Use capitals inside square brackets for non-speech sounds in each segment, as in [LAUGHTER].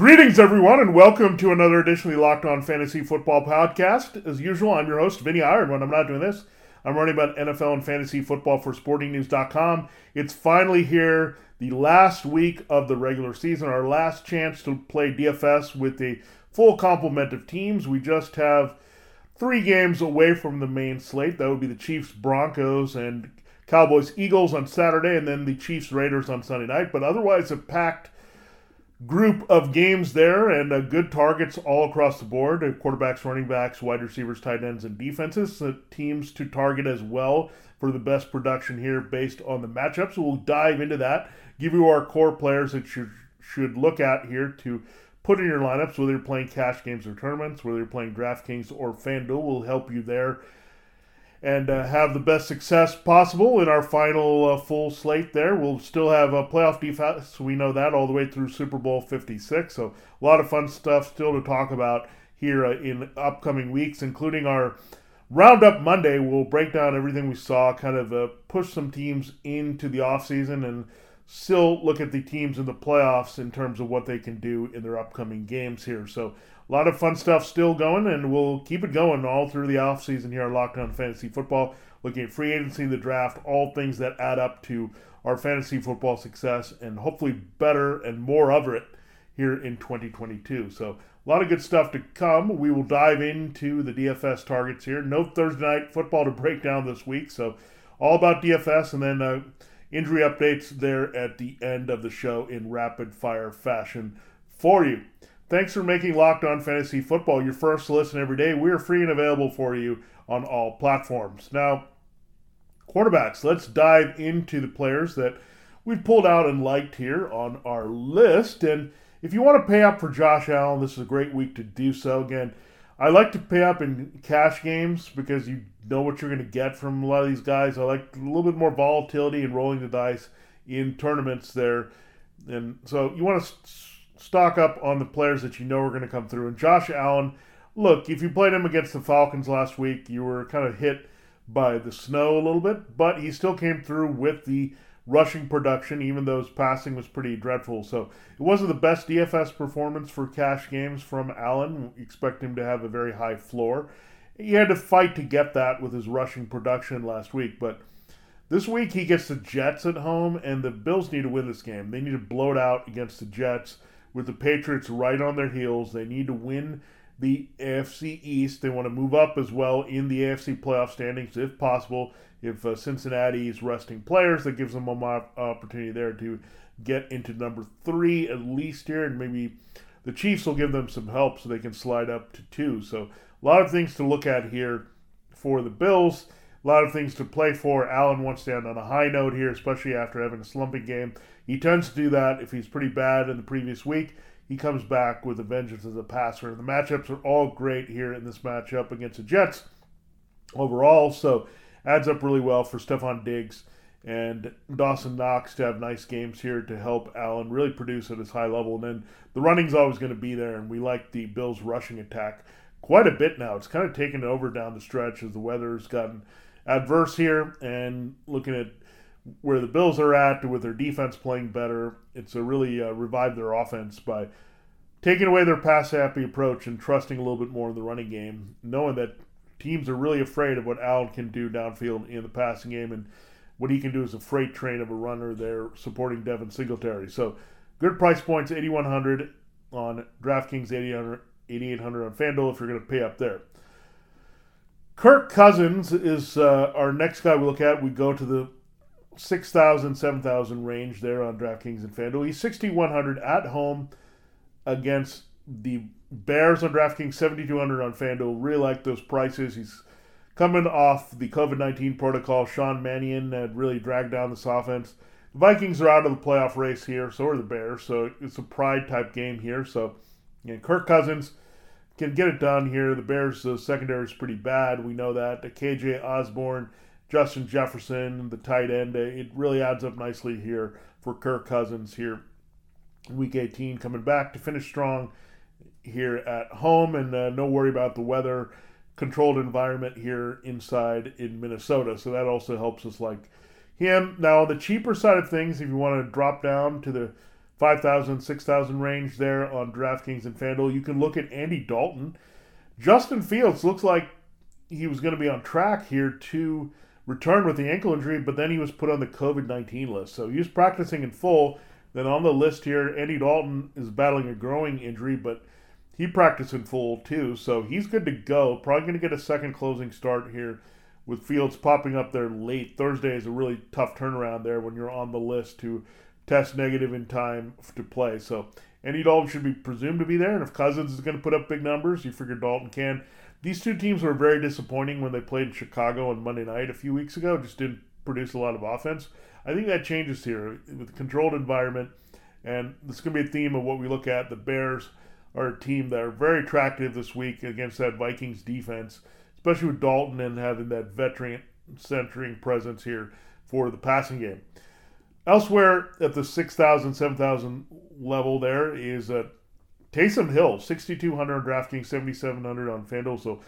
Greetings, everyone, and welcome to another edition of the Locked On Fantasy Football Podcast. As usual, I'm your host, Vinny Iyer. When I'm not doing this, I'm running about NFL and fantasy football for SportingNews.com. It's finally here, the last week of the regular season, our last chance to play DFS with a full complement of teams. We just have three games away from the main slate. That would be the Chiefs, Broncos, and Cowboys, Eagles on Saturday, and then the Chiefs, Raiders on Sunday night. But otherwise, a packed group of games there and uh, good targets all across the board quarterbacks, running backs, wide receivers, tight ends, and defenses. Uh, teams to target as well for the best production here based on the matchups. So we'll dive into that, give you our core players that you should look at here to put in your lineups, whether you're playing cash games or tournaments, whether you're playing DraftKings or FanDuel. We'll help you there and uh, have the best success possible in our final uh, full slate there. We'll still have a playoff defense, we know that, all the way through Super Bowl 56. So a lot of fun stuff still to talk about here uh, in upcoming weeks, including our Roundup Monday. We'll break down everything we saw, kind of uh, push some teams into the offseason and still look at the teams in the playoffs in terms of what they can do in their upcoming games here. So a lot of fun stuff still going, and we'll keep it going all through the offseason here on Locked On Fantasy Football, looking at free agency, the draft, all things that add up to our fantasy football success, and hopefully better and more of it here in 2022. So a lot of good stuff to come. We will dive into the DFS targets here. No Thursday night football to break down this week, so all about DFS, and then uh, injury updates there at the end of the show in rapid fire fashion for you. Thanks for making Locked On Fantasy Football your first listen every day. We are free and available for you on all platforms. Now, quarterbacks, let's dive into the players that we've pulled out and liked here on our list. And if you want to pay up for Josh Allen, this is a great week to do so. Again, I like to pay up in cash games because you know what you're going to get from a lot of these guys. I like a little bit more volatility and rolling the dice in tournaments there. And so you want to stock up on the players that you know are going to come through. And Josh Allen, look, if you played him against the Falcons last week, you were kind of hit by the snow a little bit, but he still came through with the rushing production, even though his passing was pretty dreadful. So it wasn't the best DFS performance for cash games from Allen. We expect him to have a very high floor. He had to fight to get that with his rushing production last week, but this week he gets the Jets at home, and the Bills need to win this game. They need to blow it out against the Jets with the Patriots right on their heels. They need to win the AFC East. They want to move up as well in the AFC playoff standings if possible. If uh, Cincinnati is resting players, that gives them an opportunity there to get into number three at least here, and maybe the Chiefs will give them some help so they can slide up to two. So a lot of things to look at here for the Bills. A lot of things to play for. Allen wants to end on a high note here, especially after having a slumping game. He tends to do that if he's pretty bad in the previous week. He comes back with a vengeance as a passer. The matchups are all great here in this matchup against the Jets overall, so adds up really well for Stefon Diggs and Dawson Knox to have nice games here to help Allen really produce at his high level. And then the running's always going to be there, and we like the Bills' rushing attack quite a bit now. It's kind of taken over down the stretch as the weather's gotten adverse here, and looking at where the Bills are at with their defense playing better. It's a really uh, revived their offense by taking away their pass happy approach and trusting a little bit more in the running game, knowing that teams are really afraid of what Allen can do downfield in the passing game and what he can do as a freight train of a runner there supporting Devin Singletary. So good price points, 8100 on DraftKings, 8800 on FanDuel if you're going to pay up there. Kirk Cousins is uh, our next guy we look at. We go to the 6,000, 7,000 range there on DraftKings and FanDuel. He's 6,100 at home against the Bears on DraftKings, 7,200 on FanDuel. Really like those prices. He's coming off the COVID 19 protocol. Sean Mannion had really dragged down this offense. The Vikings are out of the playoff race here, so are the Bears. So it's a pride type game here. So, you Kirk Cousins can get it done here. The Bears' uh, secondary is pretty bad. We know that. The KJ Osborn, Justin Jefferson, the tight end, uh, it really adds up nicely here for Kirk Cousins here. Week 18 coming back to finish strong here at home and uh, no worry about the weather controlled environment here inside in Minnesota. So that also helps us like him. Now, on the cheaper side of things, if you want to drop down to the 5,000, 6,000 range there on DraftKings and FanDuel, you can look at Andy Dalton. Justin Fields looks like he was going to be on track here to return with the ankle injury, but then he was put on the COVID 19 list. So he was practicing in full. Then on the list here, Andy Dalton is battling a growing injury, but he practiced in full too, so he's good to go. Probably going to get a second closing start here with Fields popping up there late. Thursday is a really tough turnaround there when you're on the list to test negative in time to play. So Andy Dalton should be presumed to be there, and if Cousins is going to put up big numbers, you figure Dalton can. These two teams were very disappointing when they played in Chicago on Monday night a few weeks ago. Just didn't produce a lot of offense. I think that changes here with controlled environment, and this is going to be a theme of what we look at. The Bears are a team that are very attractive this week against that Vikings defense, especially with Dalton and having that veteran centering presence here for the passing game. Elsewhere at the 6,000, 7,000 level, there is a Taysom Hill, 6,200 on DraftKings, 7,700 on FanDuel. So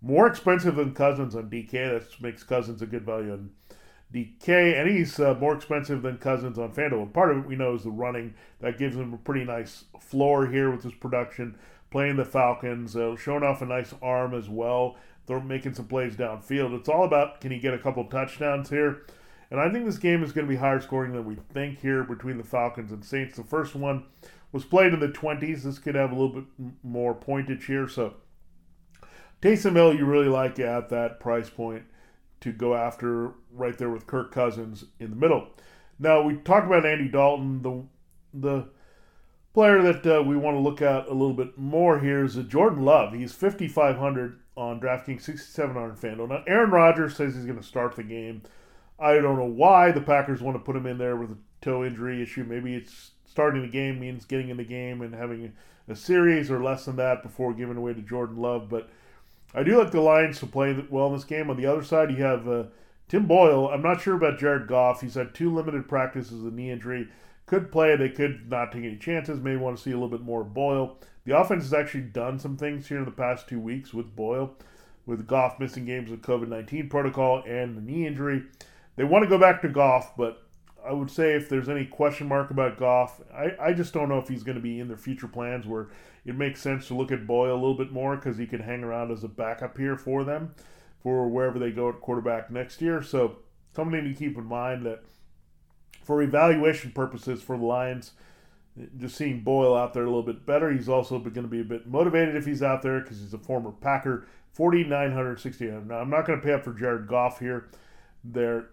more expensive than Cousins on DK. That makes Cousins a good value on DK, and he's uh, more expensive than Cousins on FanDuel. And part of it we know is the running that gives him a pretty nice floor here with his production, playing the Falcons, uh, showing off a nice arm as well. They're making some plays downfield. It's all about can he get a couple touchdowns here. And I think this game is going to be higher scoring than we think here between the Falcons and Saints. The first one was played in the 20s. This could have a little bit more pointage here. So Taysom Hill, you really like at that price point to go after right there with Kirk Cousins in the middle. Now we talked about Andy Dalton, the the player that uh, we want to look at a little bit more here is Jordan Love. He's 5,500 on DraftKings, 6,700 on FanDuel. Now Aaron Rodgers says he's going to start the game. I don't know why the Packers want to put him in there with a toe injury issue. Maybe it's starting the game means getting in the game and having a series or less than that before giving away to Jordan Love, but I do like the Lions to play well in this game. On the other side, you have uh, Tim Boyle. I'm not sure about Jared Goff. He's had two limited practices of knee injury. Could play. They could not take any chances. Maybe want to see a little bit more Boyle. The offense has actually done some things here in the past two weeks with Boyle, with Goff missing games with COVID 19 protocol and the knee injury. They want to go back to Goff, but I would say if there's any question mark about Goff, I, I just don't know if he's going to be in their future plans where it makes sense to look at Boyle a little bit more because he can hang around as a backup here for them for wherever they go at quarterback next year. So something to keep in mind that for evaluation purposes for the Lions, just seeing Boyle out there a little bit better. He's also going to be a bit motivated if he's out there because he's a former Packer. 4,960. Now, I'm not going to pay up for Jared Goff here. There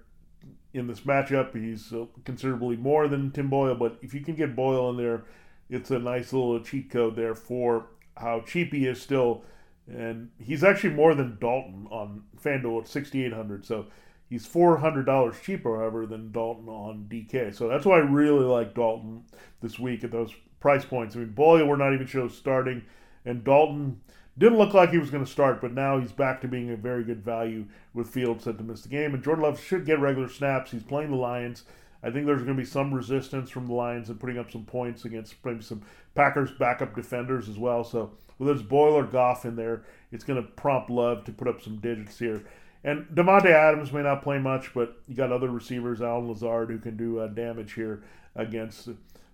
in this matchup, he's uh, considerably more than Tim Boyle, but if you can get Boyle in there it's a nice little cheat code there for how cheap he is still. And he's actually more than Dalton on FanDuel at 6800 So he's $400 cheaper, however, than Dalton on DK. So that's why I really like Dalton this week at those price points. I mean, Boyle, we're not even sure starting. And Dalton didn't look like he was going to start, but now he's back to being a very good value with Fields set to miss the game. And Jordan Love should get regular snaps. He's playing the Lions. I think there's going to be some resistance from the Lions and putting up some points against maybe some Packers backup defenders as well. So whether it's Boyle or Goff in there, it's going to prompt Love to put up some digits here. And Davante Adams may not play much, but you got other receivers, Allen Lazard, who can do uh, damage here against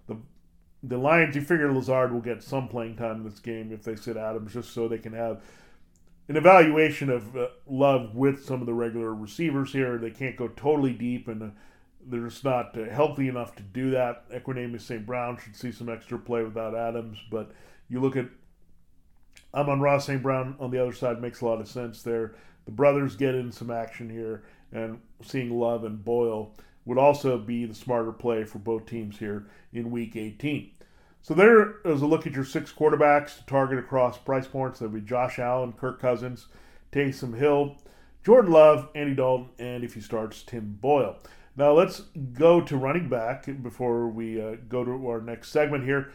the the Lions. You figure Lazard will get some playing time in this game if they sit Adams, just so they can have an evaluation of uh, Love with some of the regular receivers here. They can't go totally deep and. Uh, they're just not uh, healthy enough to do that. Equanimeous St. Brown should see some extra play without Adams, but you look at Amon-Ra St. Brown on the other side makes a lot of sense there. The brothers get in some action here, and seeing Love and Boyle would also be the smarter play for both teams here in Week 18. So there is a look at your six quarterbacks to target across price points. That would be Josh Allen, Kirk Cousins, Taysom Hill, Jordan Love, Andy Dalton, and if he starts, Tim Boyle. Now let's go to running back before we uh, go to our next segment here.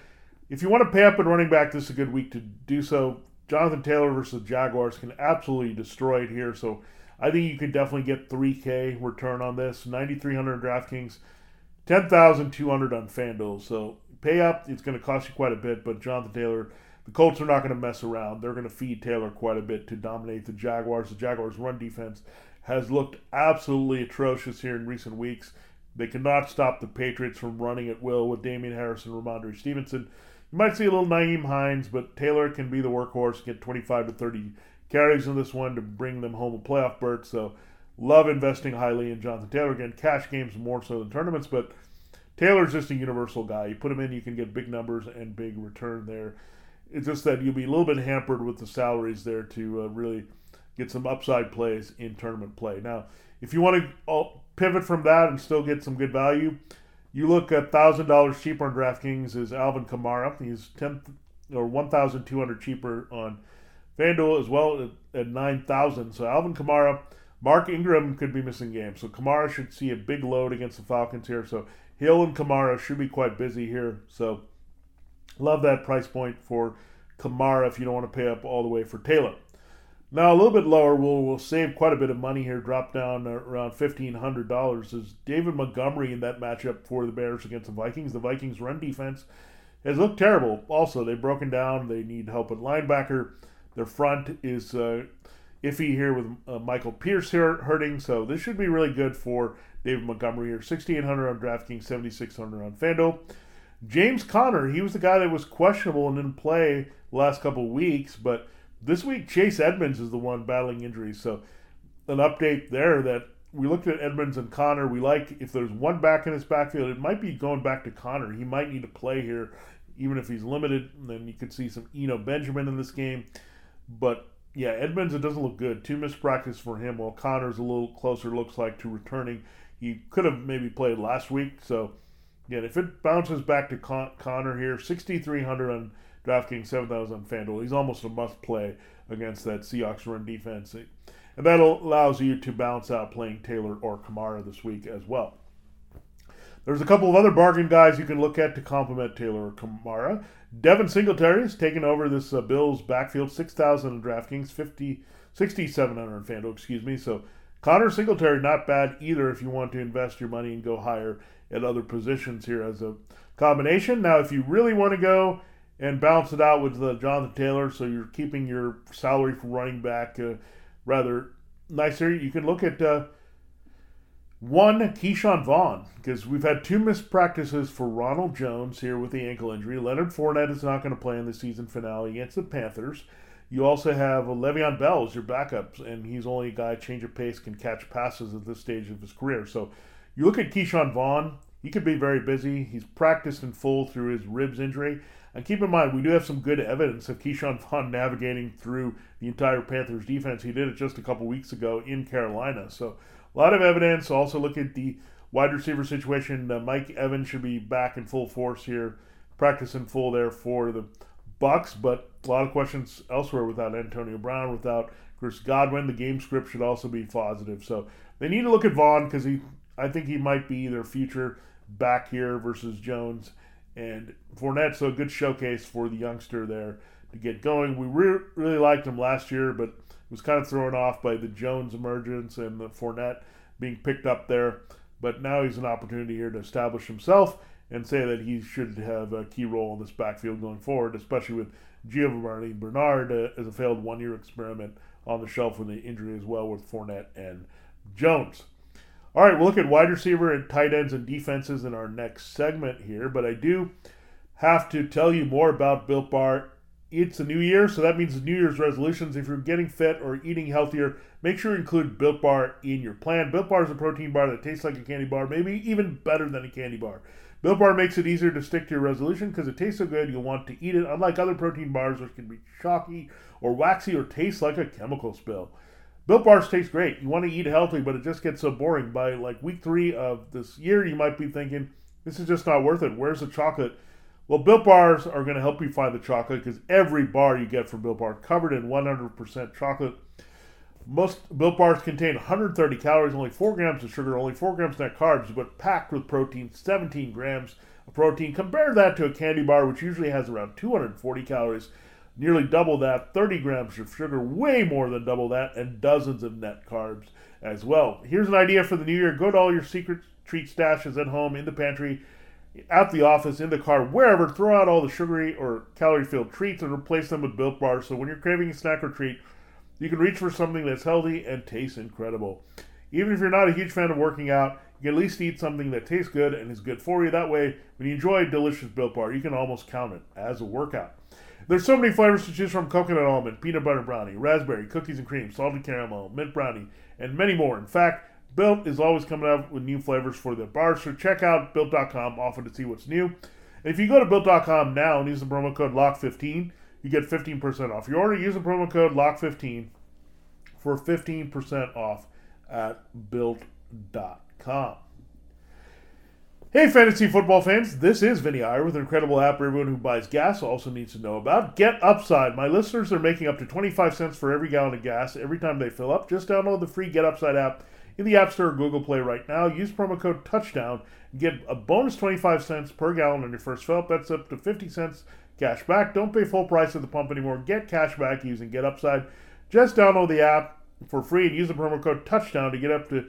If you want to pay up at running back, this is a good week to do so. Jonathan Taylor versus the Jaguars can absolutely destroy it here. So I think you could definitely get 3K return on this. 9,300 DraftKings, 10,200 on FanDuel. So pay up. It's going to cost you quite a bit, but Jonathan Taylor, the Colts are not going to mess around. They're going to feed Taylor quite a bit to dominate the Jaguars. The Jaguars' run defense has looked absolutely atrocious here in recent weeks. They cannot stop the Patriots from running at will with Damien Harris and Rhamondre Stevenson. You might see a little Nyheim Hines, but Taylor can be the workhorse, get 25 to 30 carries in this one to bring them home a playoff berth. So, love investing highly in Jonathan Taylor. Again, cash games more so than tournaments, but Taylor's just a universal guy. You put him in, you can get big numbers and big return there. It's just that you'll be a little bit hampered with the salaries there to uh, really get some upside plays in tournament play. Now, if you want to pivot from that and still get some good value, you look at thousand dollars cheaper on DraftKings is Alvin Kamara. He's ten or one thousand two hundred cheaper on FanDuel as well at, at nine thousand. So Alvin Kamara, Mark Ingram could be missing games. So Kamara should see a big load against the Falcons here. So Hill and Kamara should be quite busy here. So love that price point for Kamara if you don't want to pay up all the way for Taylor. Now a little bit lower, we'll, we'll save quite a bit of money here, drop down around fifteen hundred dollars. Is David Montgomery in that matchup for the Bears against the Vikings? The Vikings' run defense has looked terrible. Also, they've broken down. They need help at linebacker. Their front is uh, iffy here with uh, Michael Pierce here hurting. So this should be really good for David Montgomery here. Sixty eight hundred on DraftKings, seventy six hundred on FanDuel. James Conner, he was the guy that was questionable and didn't play the last couple weeks, but this week, Chase Edmonds is the one battling injuries. So, an update there that we looked at Edmonds and Conner. We like if there's one back in his backfield, it might be going back to Conner. He might need to play here, even if he's limited. And then you could see some Eno Benjamin in this game. But yeah, Edmonds, it doesn't look good. Two missed practice for him, while Conner's a little closer, looks like, to returning. He could have maybe played last week. So, again, if it bounces back to Con- Conner here, 6,300 on DraftKings 7,000 on FanDuel. He's almost a must play against that Seahawks run defense. And that allows you to balance out playing Taylor or Kamara this week as well. There's a couple of other bargain guys you can look at to complement Taylor or Kamara. Devin Singletary has taken over this uh, Bills backfield, 6,000 on DraftKings, 50, 6,700 on FanDuel, excuse me. So Conner Singletary, not bad either if you want to invest your money and go higher at other positions here as a combination. Now, if you really want to go and balance it out with the Jonathan Taylor, so you're keeping your salary for running back uh, rather nicer. You can look at uh, one Ke'Shawn Vaughn because we've had two missed practices for Ronald Jones here with the ankle injury. Leonard Fournette is not going to play in the season finale against the Panthers. You also have Le'Veon Bell as your backup, and he's only a guy change of pace can catch passes at this stage of his career. So you look at Ke'Shawn Vaughn. He could be very busy. He's practiced in full through his ribs injury. And keep in mind, we do have some good evidence of Ke'Shawn [LAUGHS] Vaughn navigating through the entire Panthers defense. He did it just a couple weeks ago in Carolina. So a lot of evidence. Also look at the wide receiver situation. Uh, Mike Evans should be back in full force here, practicing full there for the Bucs. But a lot of questions elsewhere without Antonio Brown, without Chris Godwin. The game script should also be positive. So they need to look at Vaughn because he, I think he might be their future back here versus Jones and Fournette. So a good showcase for the youngster there to get going. We re- really liked him last year, but was kind of thrown off by the Jones emergence and the Fournette being picked up there. But now he's an opportunity here to establish himself and say that he should have a key role in this backfield going forward, especially with Giovani Bernard uh, as a failed one-year experiment on the shelf with the injury as well with Fournette and Jones. All right, we'll look at wide receiver and tight ends and defenses in our next segment here, but I do have to tell you more about Built Bar. It's a new year, so that means New Year's resolutions. If you're getting fit or eating healthier, make sure you include Built Bar in your plan. Built Bar is a protein bar that tastes like a candy bar, maybe even better than a candy bar. Built Bar makes it easier to stick to your resolution because it tastes so good you'll want to eat it, unlike other protein bars which can be chalky or waxy or taste like a chemical spill. Built bars taste great. You want to eat healthy, but it just gets so boring. By like week three of this year, you might be thinking, this is just not worth it. Where's the chocolate? Well, Built Bars are going to help you find the chocolate because every bar you get from Built Bar covered in 100% chocolate. Most Built Bars contain 130 calories, only 4 grams of sugar, only 4 grams of net carbs, but packed with protein, 17 grams of protein. Compare that to a candy bar, which usually has around 240 calories nearly double that, 30 grams of sugar, way more than double that, and dozens of net carbs as well. Here's an idea for the new year go to all your secret treat stashes at home, in the pantry, at the office, in the car, wherever. Throw out all the sugary or calorie filled treats and replace them with built bars. So when you're craving a snack or treat, you can reach for something that's healthy and tastes incredible. Even if you're not a huge fan of working out, you can at least eat something that tastes good and is good for you. That way, when you enjoy a delicious Built Bar, you can almost count it as a workout. There's so many flavors to choose from coconut almond, peanut butter brownie, raspberry, cookies and cream, salted caramel, mint brownie, and many more. In fact, Built is always coming out with new flavors for their bars, so check out Built.com often to see what's new. And if you go to Built.com now and use the promo code LOCK15, you get 15% off. You order, use the promo code LOCK15 for 15% off at Built.com. Hey, fantasy football fans, this is Vinny Iyer with an incredible app for everyone who buys gas also needs to know about. Get Upside. My listeners are making up to 25 cents for every gallon of gas every time they fill up. Just download the free Get Upside app in the App Store or Google Play right now. Use promo code TOUCHDOWN and get a bonus 25 cents per gallon on your first fill up. That's up to 50 cents cash back. Don't pay full price at the pump anymore. Get cash back using Get Upside. Just download the app for free and use the promo code TOUCHDOWN to get up to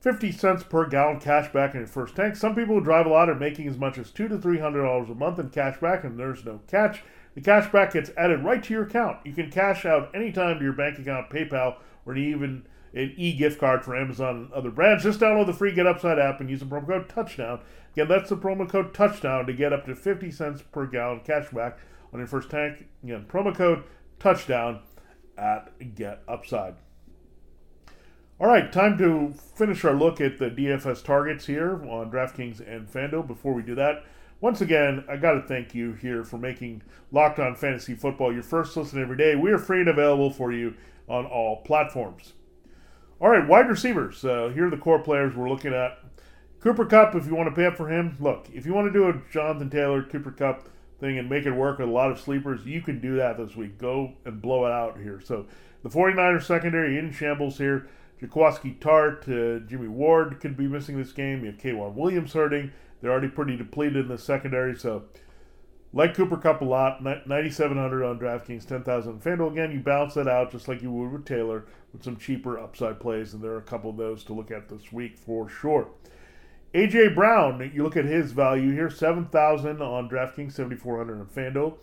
50 cents per gallon cash back in your first tank. Some people who drive a lot are making as much as two to three hundred dollars a month in cash back, and there's no catch. The cash back gets added right to your account. You can cash out anytime to your bank account, PayPal, or even an e-gift card for Amazon and other brands. Just download the free Get Upside app and use the promo code Touchdown. Again, that's the promo code Touchdown to get up to 50 cents per gallon cash back on your first tank. Again, promo code Touchdown at Get Upside. All right, time to finish our look at the DFS targets here on DraftKings and FanDuel. Before we do that, once again, I got to thank you here for making Locked On Fantasy Football your first listen every day. We are free and available for you on all platforms. All right, wide receivers. Uh, here are the core players we're looking at. Cooper Kupp, if you want to pay up for him, look, if you want to do a Jonathan Taylor, Cooper Kupp thing and make it work with a lot of sleepers, you can do that this week. Go and blow it out here. So the 49ers secondary in shambles here. Jaquiski Tartt, uh, Jimmy Ward could be missing this game. You have K'Waun Williams hurting. They're already pretty depleted in the secondary. So, like Cooper Kupp a lot, 9,700 on DraftKings, 10,000 on FanDuel. Again, you balance that out just like you would with Taylor with some cheaper upside plays, and there are a couple of those to look at this week for sure. AJ Brown, you look at his value here, 7,000 on DraftKings, 7,400 on FanDuel.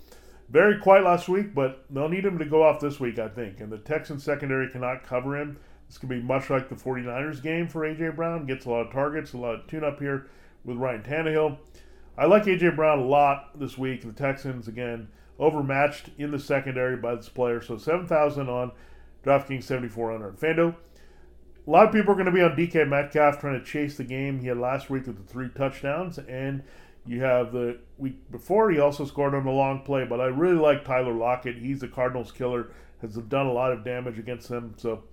Very quiet last week, but they'll need him to go off this week, I think. And the Texans secondary cannot cover him. This could be much like the 49ers game for A.J. Brown. Gets a lot of targets, a lot of tune up here with Ryan Tannehill. I like A.J. Brown a lot this week. The Texans, again, overmatched in the secondary by this player. So 7,000 on DraftKings, 7,400 FanDuel. A lot of people are going to be on DK Metcalf trying to chase the game he had last week with the three touchdowns. And you have the week before, he also scored on a long play. But I really like Tyler Lockett. He's the Cardinals killer, has done a lot of damage against them. So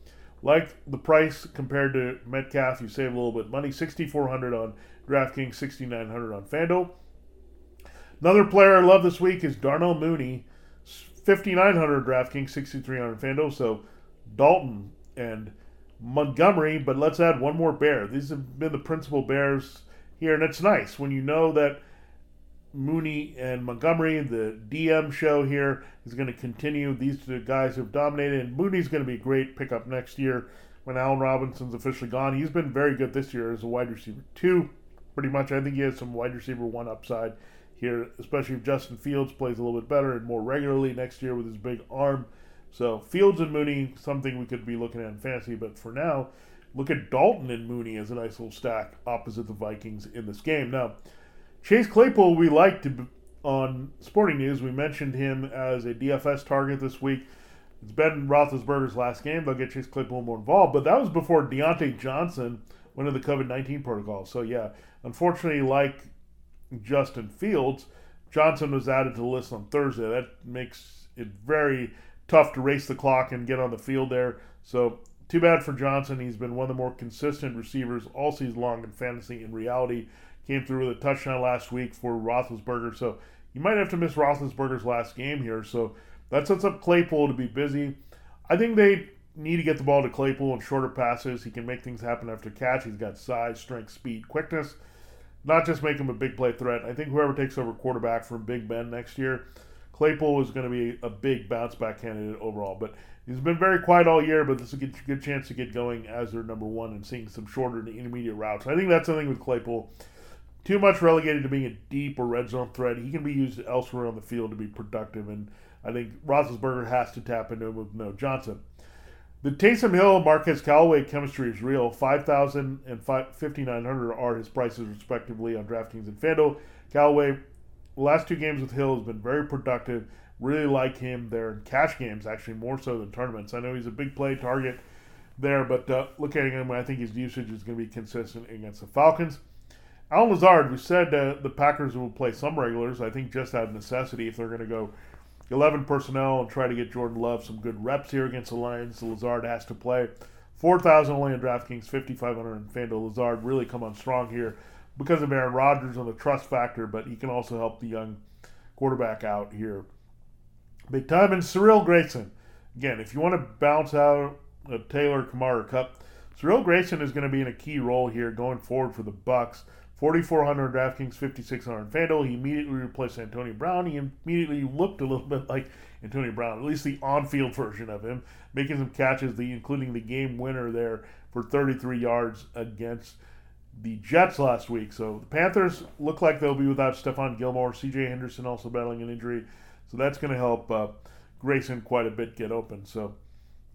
like the price compared to Metcalf, you save a little bit money. 6400 on DraftKings, 6900 on FanDuel. Another player I love this week is Darnell Mooney, 5900 DraftKings, 6300 FanDuel. So Dalton and Montgomery, but let's add one more bear. These have been the principal bears here, and it's nice when you know that Mooney and Montgomery, the DM show here, is going to continue. These are the guys who have dominated, and Mooney's going to be a great pickup next year when Allen Robinson's officially gone. He's been very good this year as a wide receiver two, pretty much. I think he has some wide receiver one upside here, especially if Justin Fields plays a little bit better and more regularly next year with his big arm. So Fields and Mooney, something we could be looking at in fantasy, but for now, look at Dalton and Mooney as a nice little stack opposite the Vikings in this game. Now. Chase Claypool, we liked on Sporting News. We mentioned him as a DFS target this week. It's Ben Roethlisberger's last game. They'll get Chase Claypool more involved, but that was before Diontae Johnson went into the COVID nineteen protocol. So yeah, unfortunately, like Justin Fields, Johnson was added to the list on Thursday. That makes it very tough to race the clock and get on the field there. So too bad for Johnson. He's been one of the more consistent receivers all season long in fantasy. In reality, Came through with a touchdown last week for Roethlisberger. So you might have to miss Roethlisberger's last game here. So that sets up Claypool to be busy. I think they need to get the ball to Claypool in shorter passes. He can make things happen after catch. He's got size, strength, speed, quickness. Not just make him a big play threat. I think whoever takes over quarterback from Big Ben next year, Claypool is going to be a big bounce back candidate overall. But he's been very quiet all year, but this is a good, good chance to get going as their number one and seeing some shorter and intermediate routes. I think that's something with Claypool. Too much relegated to being a deep or red zone threat. He can be used elsewhere on the field to be productive, and I think Roethlisberger has to tap into him with no Johnson. The Taysom Hill Marquez Callaway chemistry is real. 5,000 and 5,900 are his prices respectively on DraftKings and FanDuel. Callaway, last two games with Hill has been very productive. Really like him there in cash games, actually more so than tournaments. I know he's a big play target there, but uh, looking at him, I think his usage is going to be consistent against the Falcons. Allen Lazard, we said uh, the Packers will play some regulars. I think just out of necessity if they're going to go 11 personnel and try to get Jordan Love some good reps here against the Lions. Lazard has to play. 4,000 only on DraftKings, 5,500 in FanDuel. Lazard really come on strong here because of Aaron Rodgers on the trust factor, but he can also help the young quarterback out here. Big time. And Cyril Grayson. Again, if you want to bounce out a Taylor Kamara Kupp, Cyril Grayson is going to be in a key role here going forward for the Bucs. 4,400 DraftKings, 5,600 FanDuel. He immediately replaced Antonio Brown. He immediately looked a little [LAUGHS] bit like Antonio Brown, at least the on-field version of him, making some catches, the including the game winner there for 33 yards against the Jets last week. So the Panthers look like they'll be without Stephon Gilmore. C.J. Henderson also battling an injury, so that's going to help uh, Grayson quite a bit get open. So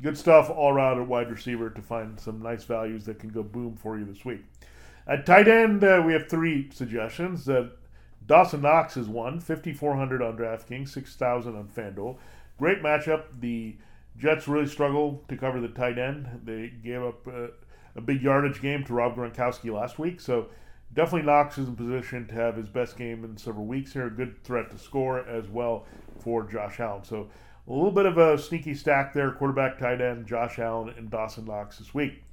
good stuff all around at wide receiver to find some nice values that can go boom for you this week. At tight end, uh, we have three suggestions. Uh, Dawson Knox is one, 5,400 on DraftKings, 6,000 on FanDuel. Great matchup. The Jets really struggle to cover the tight end. They gave up uh, a big yardage game to Rob Gronkowski last week, so definitely Knox is in position to have his best game in several weeks here. A good threat to score as well for Josh Allen. So a little bit of a sneaky stack there, quarterback, tight end, Josh Allen, and Dawson Knox this week.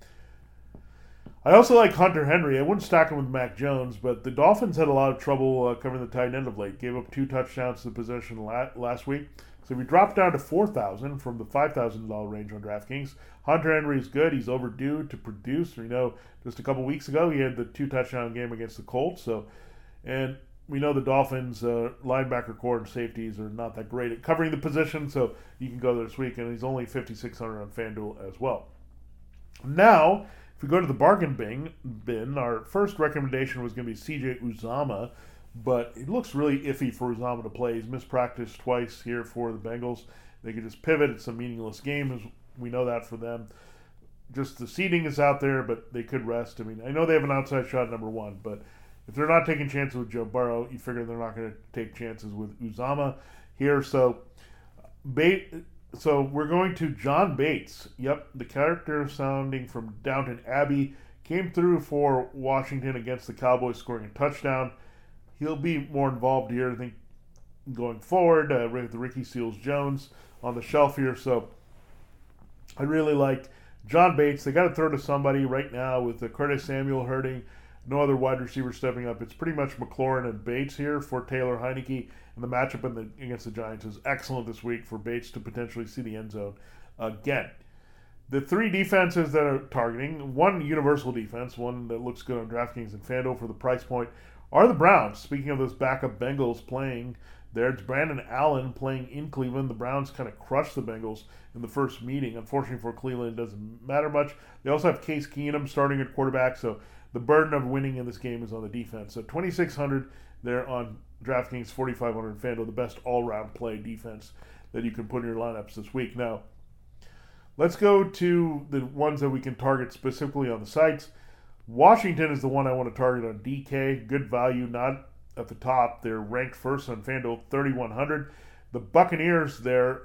I also like Hunter Henry. I wouldn't stack him with Mac Jones, but the Dolphins had a lot of trouble uh, covering the tight end of late. Gave up two touchdowns to the position last week. So we dropped down to 4000 from the $5,000 range on DraftKings. Hunter Henry is good. He's overdue to produce. We know just a couple weeks ago he had the two touchdown game against the Colts. So, and we know the Dolphins uh, linebacker core and safeties are not that great at covering the position. So you can go there this week, and he's only 5600 on FanDuel as well. Now if we go to the bargain bin, bin our first recommendation was going to be CJ Uzomah, but it looks really iffy for Uzomah to play. He's missed practice twice here for the Bengals. They could just pivot. It's a meaningless game. As we know that for them. Just the seeding is out there, but they could rest. I mean, I know they have an outside shot number one, but if they're not taking chances with Joe Burrow, you figure they're not going to take chances with Uzomah here. So, bait so we're going to John Bates. Yep, the character sounding from Downton Abbey came through for Washington against the Cowboys, scoring a touchdown. He'll be more involved here, I think, going forward uh, with Ricky Seals Jones on the shelf here. So I really like John Bates. They got to throw to somebody right now with the Curtis Samuel hurting no other wide receiver stepping up. It's pretty much McLaurin and Bates here for Taylor Heinicke, and the matchup the, against the Giants is excellent this week for Bates to potentially see the end zone again. The three defenses that are targeting one universal defense, one that looks good on DraftKings and FanDuel for the price point, are the Browns. Speaking of those backup Bengals playing there, it's Brandon Allen playing in Cleveland. The Browns kind of crushed the Bengals in the first meeting. Unfortunately for Cleveland, it doesn't matter much. They also have Case Keenum starting at quarterback, so the burden of winning in this game is on the defense. So 2,600 there on DraftKings, 4,500 FanDuel, the best all-round play defense that you can put in your lineups this week. Now, let's go to the ones that we can target specifically on the sites. Washington is the one I want to target on DK. Good value, not at the top. They're ranked first on FanDuel, 3,100. The Buccaneers, their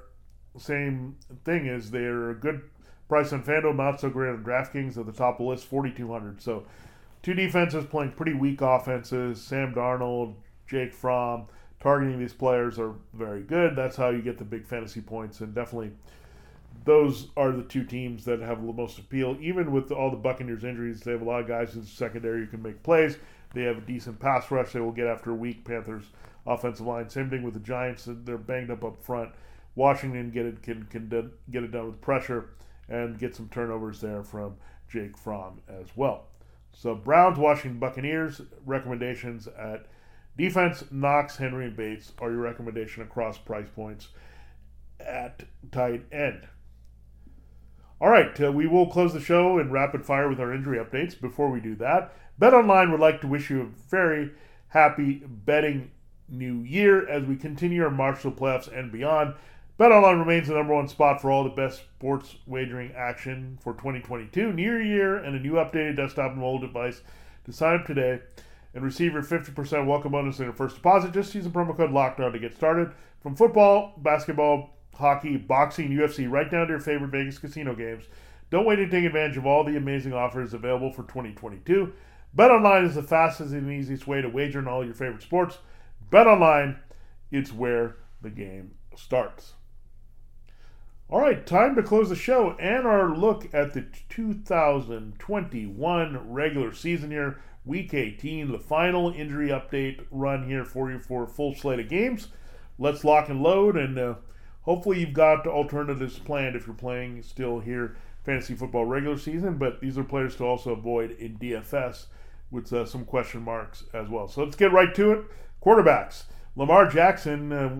same thing is they're a good price on FanDuel, not so great on DraftKings at the top of the list, 4,200. So two defenses playing pretty weak offenses. Sam Darnold, Jake Fromm, targeting these players are very good. That's how you get the big fantasy points, and definitely those are the two teams that have the most appeal. Even with all the Buccaneers injuries, they have a lot of guys in the secondary who can make plays. They have a decent pass rush they will get after a weak Panthers offensive line. Same thing with the Giants; they're banged up up front. Washington get it can can get it done with pressure and get some turnovers there from Jake Fromm as well. So Browns, Washington Buccaneers recommendations at Defense, Knox, Henry, and Bates are your recommendation across price points at tight end. All right, uh, we will close the show in rapid fire with our injury updates. Before we do that, BetOnline would like to wish you a very happy betting new year as we continue our march to the playoffs and beyond. BetOnline remains the number one spot for all the best sports wagering action for 2022. New year and a new updated desktop and mobile device to sign up today and receive your 50% welcome bonus on your first deposit. Just use the promo code LOCKDOWN to get started. From football, basketball, hockey, boxing, UFC, right down to your favorite Vegas casino games. Don't wait to take advantage of all the amazing offers available for 2022. BetOnline is the fastest and easiest way to wager on all your favorite sports. BetOnline, it's where the game starts. All right, time to close the show and our look at the 2021 regular season here, week 18, the final injury update run here for you for a full slate of games. Let's lock and load, and uh, hopefully you've got alternatives planned if you're playing still here fantasy football regular season, but these are players to also avoid in DFS with uh, some question marks as well. So let's get right to it. Quarterbacks. Lamar Jackson, uh,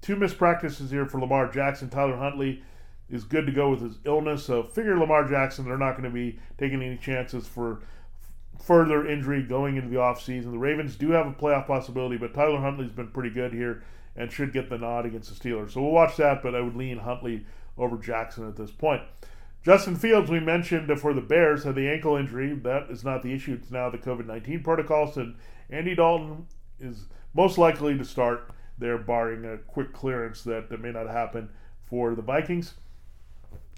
two missed practices here for Lamar Jackson. Tyler Huntley is good to go with his illness. So figure Lamar Jackson, they're not going to be taking any chances for further injury going into the offseason. The Ravens do have a playoff possibility, but Tyler Huntley's been pretty good here and should get the nod against the Steelers. So we'll watch that, but I would lean Huntley over Jackson at this point. Justin Fields, we mentioned for the Bears, had the ankle injury. That is not the issue. It's now the COVID 19 protocols. And Andy Dalton is most likely to start there, barring a quick clearance that, that may not happen for the Vikings.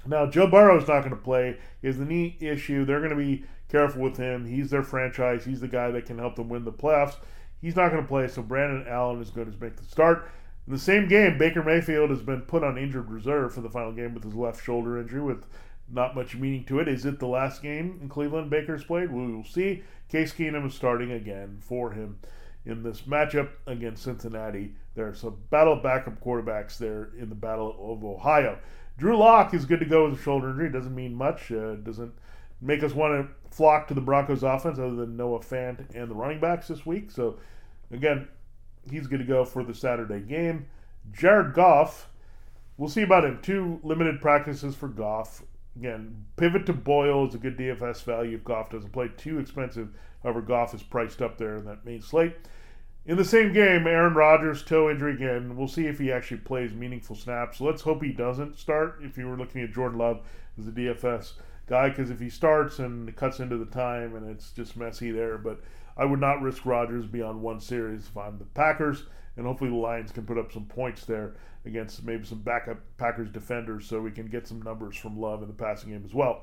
Now, Joe Burrow is not going to play. Is the knee issue. They're going to be careful with him. He's their franchise. He's the guy that can help them win the playoffs. He's not going to play, so Brandon Allen is going to make the start. In the same game, Baker Mayfield has been put on injured reserve for the final game with his left shoulder injury, with not much meaning to it. Is it the last game in Cleveland Baker's played? We will see. Case Keenum is starting again for him in this matchup against Cincinnati. There's a battle of backup quarterbacks there in the Battle of Ohio. Drew Lock is good to go with a shoulder injury. Doesn't mean much. Uh, doesn't make us want to flock to the Broncos offense other than Noah Fant and the running backs this week. So, again, he's going to go for the Saturday game. Jared Goff, we'll see about him. Two limited practices for Goff. Again, pivot to Boyle is a good DFS value if Goff doesn't play. Too expensive. However, Goff is priced up there in that main slate. In the same game, Aaron Rodgers, toe injury again. We'll see if he actually plays meaningful snaps. Let's hope he doesn't start if you were looking at Jordan Love as a DFS guy, because if he starts and it cuts into the time and it's just messy there. But I would not risk Rodgers beyond one series if I'm the Packers, and hopefully the Lions can put up some points there against maybe some backup Packers defenders so we can get some numbers from Love in the passing game as well.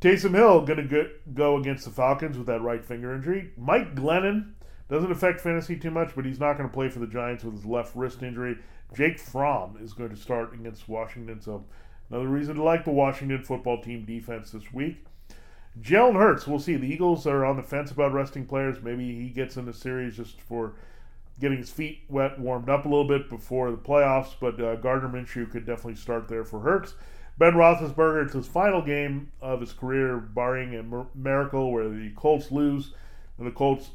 Taysom Hill going to go against the Falcons with that right finger injury. Mike Glennon doesn't affect fantasy too much, but he's not going to play for the Giants with his left wrist injury. Jake Fromm is going to start against Washington, so another reason to like the Washington football team defense this week. Jalen Hurts, we'll see. The Eagles are on the fence about resting players. Maybe he gets in the series just for getting his feet wet, warmed up a little bit before the playoffs. But uh, Gardner Minshew could definitely start there for Hurts. Ben Roethlisberger, it's his final game of his career, barring a miracle where the Colts lose and the Colts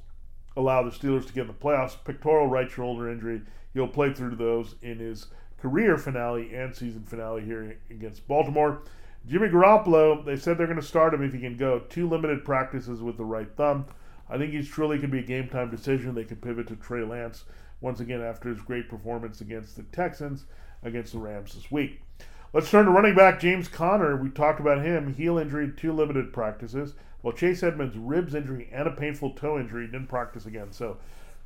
allow the Steelers to get in the playoffs. Pectoral right shoulder injury. He'll play through those in his career finale and season finale here against Baltimore. Jimmy Garoppolo, they said they're going to start him if he can go. Two limited practices with the right thumb. I think he's truly can be a game time decision. They could pivot to Trey Lance once again after his great performance against the Texans, against the Rams this week. Let's turn to running back James Conner. We talked about him. Heel injury, two limited practices. While Chase Edmonds' ribs injury and a painful toe injury didn't practice again. So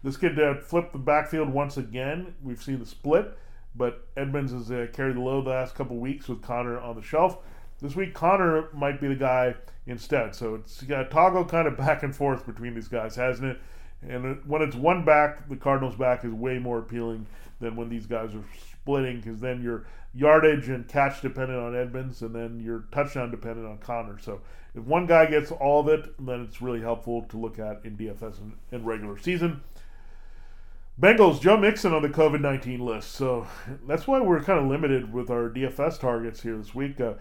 this kid uh, flipped the backfield once again. We've seen the split, but Edmonds has uh, carried the load the last couple weeks with Conner on the shelf. This week, Conner might be the guy instead. So it's got toggle kind of [LAUGHS] back and forth between these guys, hasn't it? And when it's one back, the Cardinals' back is way more appealing than when these guys are splitting, because then you're yardage and catch dependent on Edmonds, and then you're touchdown dependent on Conner. So if one guy gets all of it, then it's really helpful to look at in DFS and in regular season. Bengals, Joe Mixon on the COVID 19 list. So that's why we're kind of limited with our DFS targets here this week. Uh,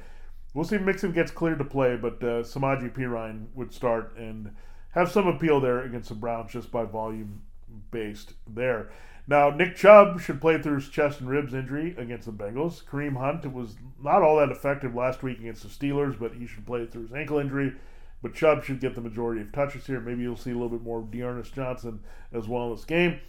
We'll see if Mixon gets cleared to play, but uh, Samaje Perine would start and have some appeal there against the Browns just by volume based there. Now, Nick Chubb should play through his chest and ribs injury against the Bengals. Kareem Hunt was not all that effective last week against the Steelers, but he should play through his ankle injury. But Chubb should get the majority of touches here. Maybe you'll see a little bit more of D'Ernest Johnson as well in this game.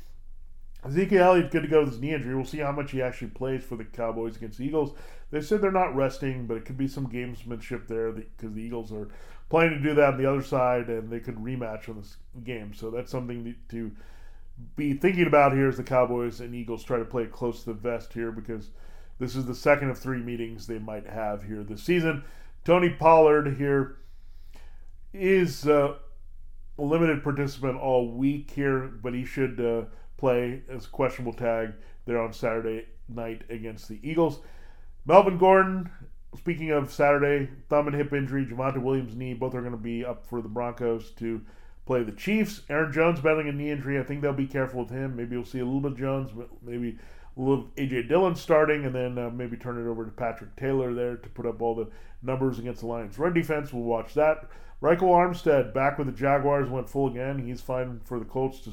Ezekiel Elliott good to go with his knee injury. We'll see how much he actually plays for the Cowboys against the Eagles. They said they're not resting, but it could be some gamesmanship there because the Eagles are planning to do that on the other side, and they could rematch on this game. So that's something to be thinking about here as the Cowboys and Eagles try to play close to the vest here because this is the second of three meetings they might have here this season. Tony Pollard here is uh, a limited participant all week here, but he should uh, play as questionable tag there on Saturday night against the Eagles. Melvin Gordon, speaking of Saturday, thumb and hip injury, Javonte Williams' knee, both are going to be up for the Broncos to play the Chiefs. Aaron Jones battling a knee injury. I think they'll be careful with him. Maybe you'll see a little bit of Jones, but maybe a little AJ Dillon starting, and then uh, maybe turn it over to Patrick Taylor there to put up all the numbers against the Lions. Run defense, we'll watch that. Ryquell Armstead back with the Jaguars went full again. He's fine for the Colts to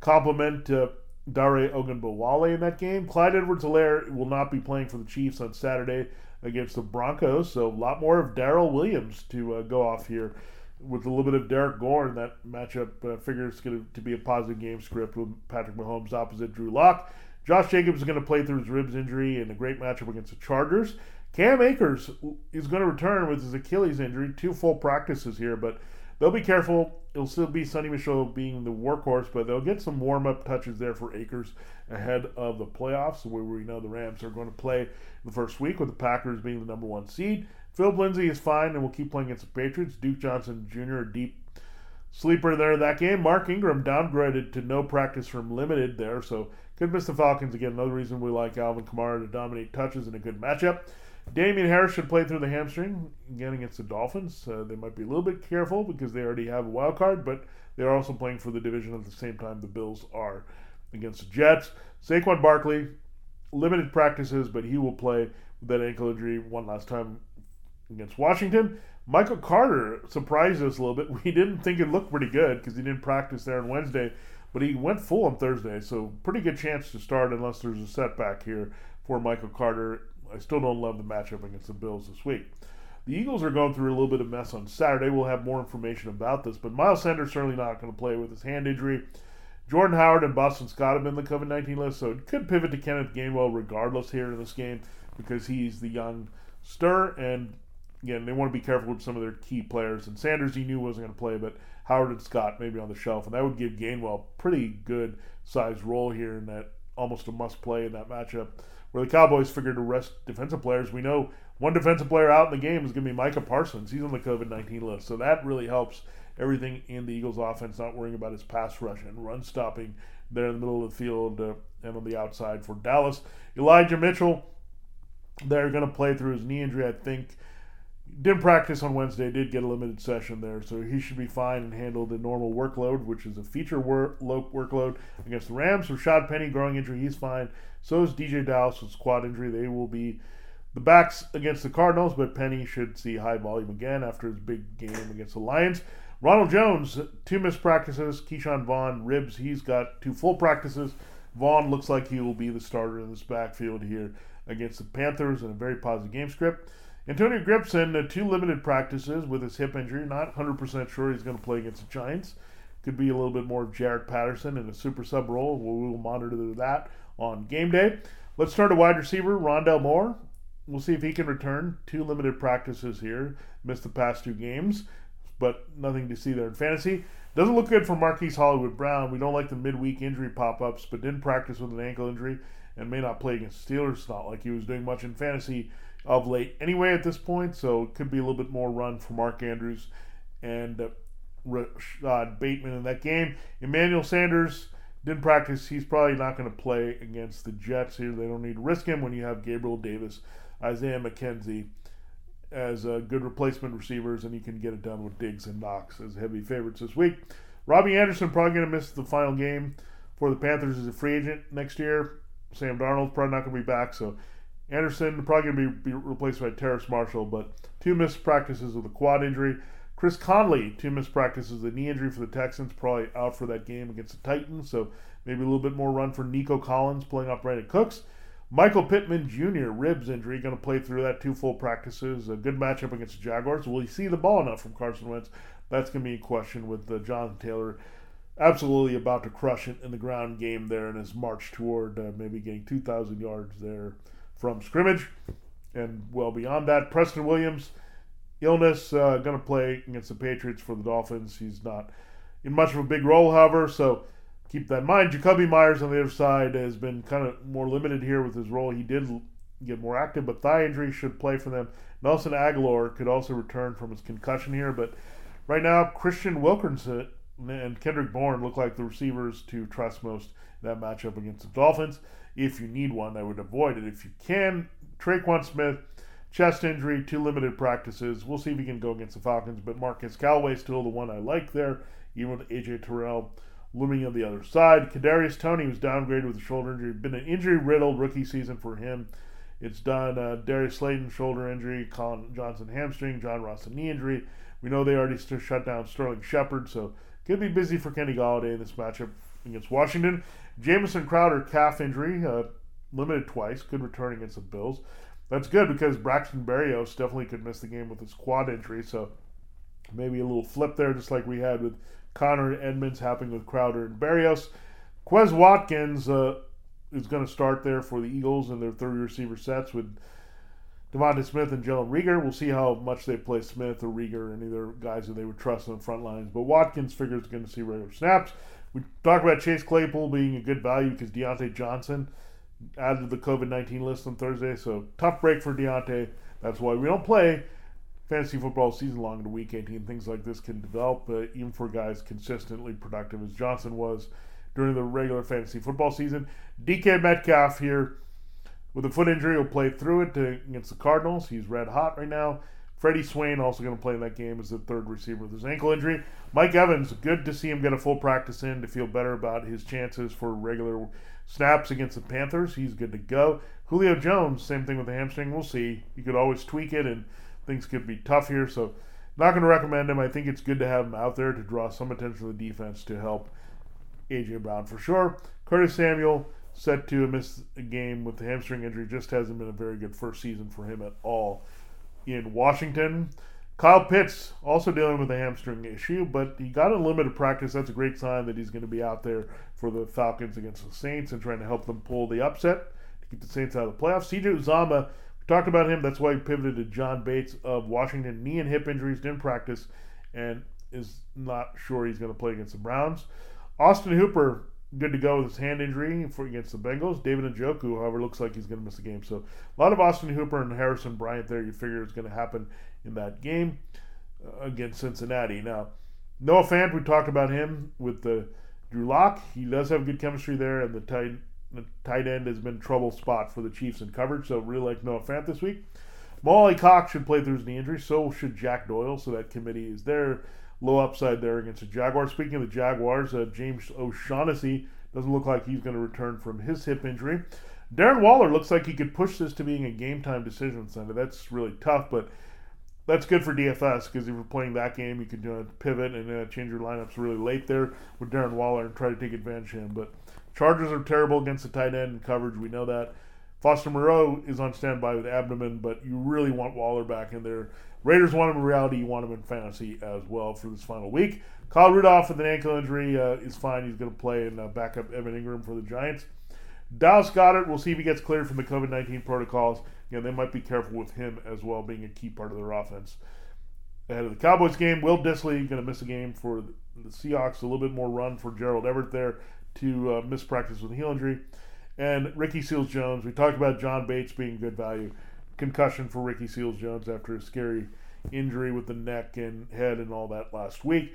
complement uh, Dare Ogunbowale in that game. Clyde Edwards-Helaire will not be playing for the Chiefs on Saturday against the Broncos, so a lot more of Darrel Williams to uh, go off here with a little bit of Derrick Gore in that matchup. Uh, figures going to be a positive game script with Patrick Mahomes opposite Drew Lock. Josh Jacobs is going to play through his ribs injury in a great matchup against the Chargers. Cam Akers is going to return with his Achilles injury. Two full practices here, but they'll be careful. It'll still be Sony Michel being the workhorse, but they'll get some warm up touches there for Akers ahead of the playoffs, where we know the Rams are going to play the first week with the Packers being the number one seed. Phil Lindsay is fine and will keep playing against the Patriots. Duke Johnson Jr., a deep sleeper there that game. Mark Ingram downgraded to no practice from limited there, so could miss the Falcons again. Another reason we like Alvin Kamara to dominate touches in a good matchup. Damien Harris should play through the hamstring again against the Dolphins. Uh, they might be a little bit careful because they already have a wild card, but they're also playing for the division at the same time the Bills are against the Jets. Saquon Barkley, limited practices, but he will play with that ankle injury one last time against Washington. Michael Carter surprised us a little bit. [LAUGHS] We didn't think it looked pretty good because he didn't practice there on Wednesday, but he went full on Thursday, so pretty good chance to start unless there's a setback here for Michael Carter. I still don't love the matchup against the Bills this week. The Eagles are going through a little bit of mess on Saturday. We'll have more information about this, but Miles Sanders certainly not going to play with his hand injury. Jordan Howard and Boston Scott have been the COVID 19 list, so it could pivot to Kenneth Gainwell regardless here in this game because he's the young stir and again, they want to be careful with some of their key players. And Sanders, he knew wasn't going to play, but Howard and Scott maybe on the shelf, and that would give Gainwell pretty good sized role here in that almost a must play in that matchup. Where the Cowboys figured to rest defensive players, we know one defensive player out in the game is going to be Micah Parsons. He's on the COVID 19 list. So that really helps everything in the Eagles' offense, not worrying about his pass rush and run stopping there in the middle of the field uh, and on the outside for Dallas. Elijah Mitchell, they're going to play through his knee injury, I think didn't practice on Wednesday, did get a limited session there, so he should be fine and handle the normal workload, which is a feature work, workload against the Rams. Rashaad Penny, growing injury, he's fine. So is DJ Dallas with quad injury. They will be the backs against the Cardinals, but Penny should see high volume again after his big game against the Lions. Ronald Jones, two missed practices. Ke'Shawn Vaughn, ribs, he's got two full practices. Vaughn looks like he will be the starter in this backfield here against the Panthers in a very positive game script. Antonio Gibson, uh, two limited practices with his hip injury. Not 100% sure he's going to play against the Giants. Could be a little bit more of Jaret Patterson in a super sub role. We will monitor that on game day. Let's start a wide receiver, Rondale Moore. We'll see if he can return. Two limited practices here. Missed the past two games, but nothing to see there in fantasy. Doesn't look good for Marquise Hollywood Brown. We don't like the midweek injury pop ups, but didn't practice with an ankle injury and may not play against Steelers. Not like he was doing much in fantasy of late anyway at this point, so it could be a little bit more run for Mark Andrews and uh, Rashod Bateman in that game. Emmanuel Sanders didn't practice. He's probably not going to play against the Jets here. They don't need to risk him when you have Gabriel Davis, Isaiah McKenzie as uh, good replacement receivers, and you can get it done with Diggs and Knox as heavy favorites this week. Robbie Anderson probably going to miss the final game for the Panthers as a free agent next year. Sam Darnold's probably not going to be back, so Anderson probably going to be, be replaced by Terrace Marshall, but two missed practices with a quad injury. Chris Conley, two missed practices, with a knee injury for the Texans, probably out for that game against the Titans. So maybe a little bit more run for Nico Collins playing off Brandin Cooks. Michael Pittman Jr., ribs injury, going to play through that two full practices. A good matchup against the Jaguars. Will he see the ball enough from Carson Wentz? That's going to be a question with uh, Taylor absolutely about to crush it in the ground game there in his march toward uh, maybe getting 2,000 yards there from scrimmage. And well beyond that, Preston Williams, illness, uh, going to play against the Patriots for the Dolphins. He's not in much of a big role, however, so keep that in mind. Jakobi Meyers on the other side has been kind of more limited here with his role. He did get more active, but thigh injury should play for them. Nelson Agholor could also return from his concussion here, but right now Christian Wilkinson and Kendrick Bourne look like the receivers to trust most in that matchup against the Dolphins. If you need one, I would avoid it. If you can, Tre'Quan Smith, chest injury, two limited practices. We'll see if he can go against the Falcons, but Marquez Callaway still the one I like there, even with AJ Terrell looming on the other side. Kadarius Toney was downgraded with a shoulder injury. Been an injury-riddled rookie season for him. It's done. Uh, Darius Slayton shoulder injury, Collin Johnson hamstring, John Ross knee injury. We know they already shut down Sterling Shepard, so could be busy for Kenny Golladay in this matchup against Washington. Jamison Crowder calf injury, uh, limited twice, could return against the Bills. That's good because Braxton Berrios definitely could miss the game with his quad injury, so maybe a little flip there, just like we had with Conner and Edmonds happening with Crowder and Berrios. Quez Watkins uh, is going to start there for the Eagles in their third receiver sets with DeVonta Smith and Jalen Reagor. We'll see how much they play Smith or Reagor, any other guys that they would trust on the front lines. But Watkins figures going to see regular snaps. We talk about Chase Claypool being a good value because Diontae Johnson added the COVID 19 list on Thursday. So tough break for Diontae. That's why we don't play fantasy football season long into week 18. Things like this can develop, uh, even for guys consistently productive as Johnson was during the regular fantasy football season. DK Metcalf here with a foot injury, he'll play through it to, against the Cardinals. He's red hot right now. Freddie Swain also going to play in that game as the third receiver with his ankle injury. Mike Evans, good to see him get a full practice in to feel better about his chances for regular snaps against the Panthers. He's good to go. Julio Jones, same thing with the hamstring. We'll see. You could always tweak it, and things could be tough here. So, not going to recommend him. I think it's good to have him out there to draw some attention to the defense to help A.J. Brown for sure. Curtis Samuel, set to miss a game with the hamstring injury. Just hasn't been a very good first season for him at all in Washington. Kyle Pitts also dealing with a hamstring issue, but he got a limited practice. That's a great sign that he's going to be out there for the Falcons against the Saints and trying to help them pull the upset to get the Saints out of the playoffs. CJ Uzomah, we talked about him. That's why he pivoted to John Bates of Washington. Knee and hip injuries, didn't practice, and is not sure he's going to play against the Browns. Austin Hooper good to go with his hand injury for against the Bengals. David Njoku, however, looks like he's going to miss the game. So a lot of Austin Hooper and Harrison Bryant there. You figure is going to happen in that game uh, against Cincinnati. Now, Noah Fant, we talked about him with the Drew Lock. He does have good chemistry there, and the tight the tight end has been trouble spot for the Chiefs in coverage. So really like Noah Fant this week. Mo Alie-Cox should play through his knee injury. So should Jack Doyle. So that committee is there low upside there against the Jaguars. Speaking of the Jaguars, uh, James O'Shaughnessy doesn't look like he's going to return from his hip injury. Darren Waller looks like he could push this to being a game time decision Sunday. That's really tough, but that's good for DFS because if you're playing that game, you can a pivot and uh, change your lineups really late there with Darren Waller and try to take advantage of him. But Chargers are terrible against the tight end coverage. We know that. Foster Moreau is on standby with abdomen, but you really want Waller back in there Raiders want him in reality. You want him in fantasy as well for this final week. Kyle Rudolph with an ankle injury uh, is fine. He's going to play and uh, back up Evan Engram for the Giants. Dallas Goedert, we'll see if he gets cleared from the COVID 19 protocols. Again, they might be careful with him as well, being a key part of their offense. Ahead of the Cowboys game, Will Dissly going to miss a game for the Seahawks. A little bit more run for Gerald Everett there to uh, miss practice with a heel injury. And Ricky Seals Jones, we talked about John Bates being good value concussion for Ricky Seals Jones after a scary injury with the neck and head and all that last week.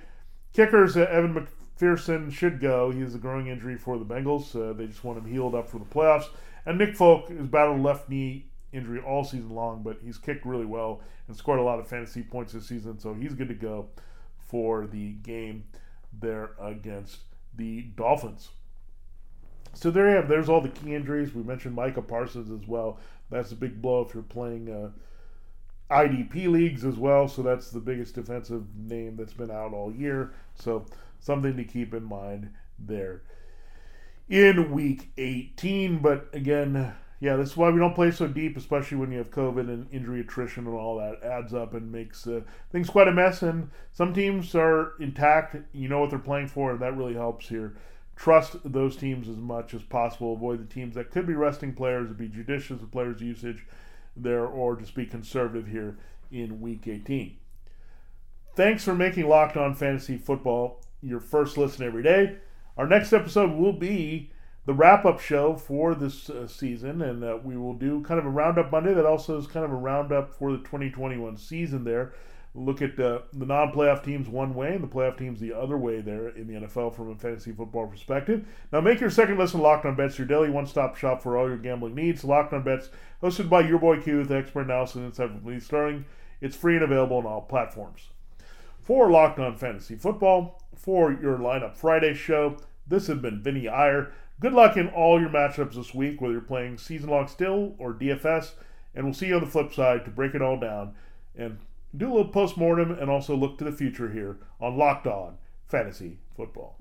Kickers, uh, Evan McPherson should go. He has a growing injury for the Bengals. Uh, they just want him healed up for the playoffs. And Nick Folk has battled left knee injury all season long, but he's kicked really well and scored a lot of fantasy points this season, so he's good to go for the game there against the Dolphins. So there you have. There's all the key injuries. We mentioned Micah Parsons as well. That's a big blow if you're playing uh, IDP leagues as well, so that's the biggest defensive name that's been out all year. So something to keep in mind there in week 18. But again, yeah, this is why we don't play so deep, especially when you have COVID and injury attrition and all that adds up and makes uh, things quite a mess. And some teams are intact, you know what they're playing for, and that really helps here. Trust those teams as much as possible. Avoid the teams that could be resting players, be judicious with players' usage there, or just be conservative here in week 18. Thanks for making Locked On Fantasy Football your first listen every day. Our next episode will be the wrap up show for this uh, season, and uh, we will do kind of a roundup Monday that also is kind of a roundup for the 2021 season there. Look at the non playoff teams one way and the playoff teams the other way there in the NFL from a fantasy football perspective. Now, make your second listen Locked on Bets your daily one stop shop for all your gambling needs. Locked on Bets, hosted by your boy Q with expert analysis and insight Lee Sterling. It's free and available on all platforms. For Locked on Fantasy Football, for your Lineup Friday show, this has been Vinny Iyer. Good luck in all your matchups this week, whether you're playing season long still or DFS. And we'll see you on the flip side to break it all down and do a little post mortem and also look to the future here on Locked On Fantasy Football.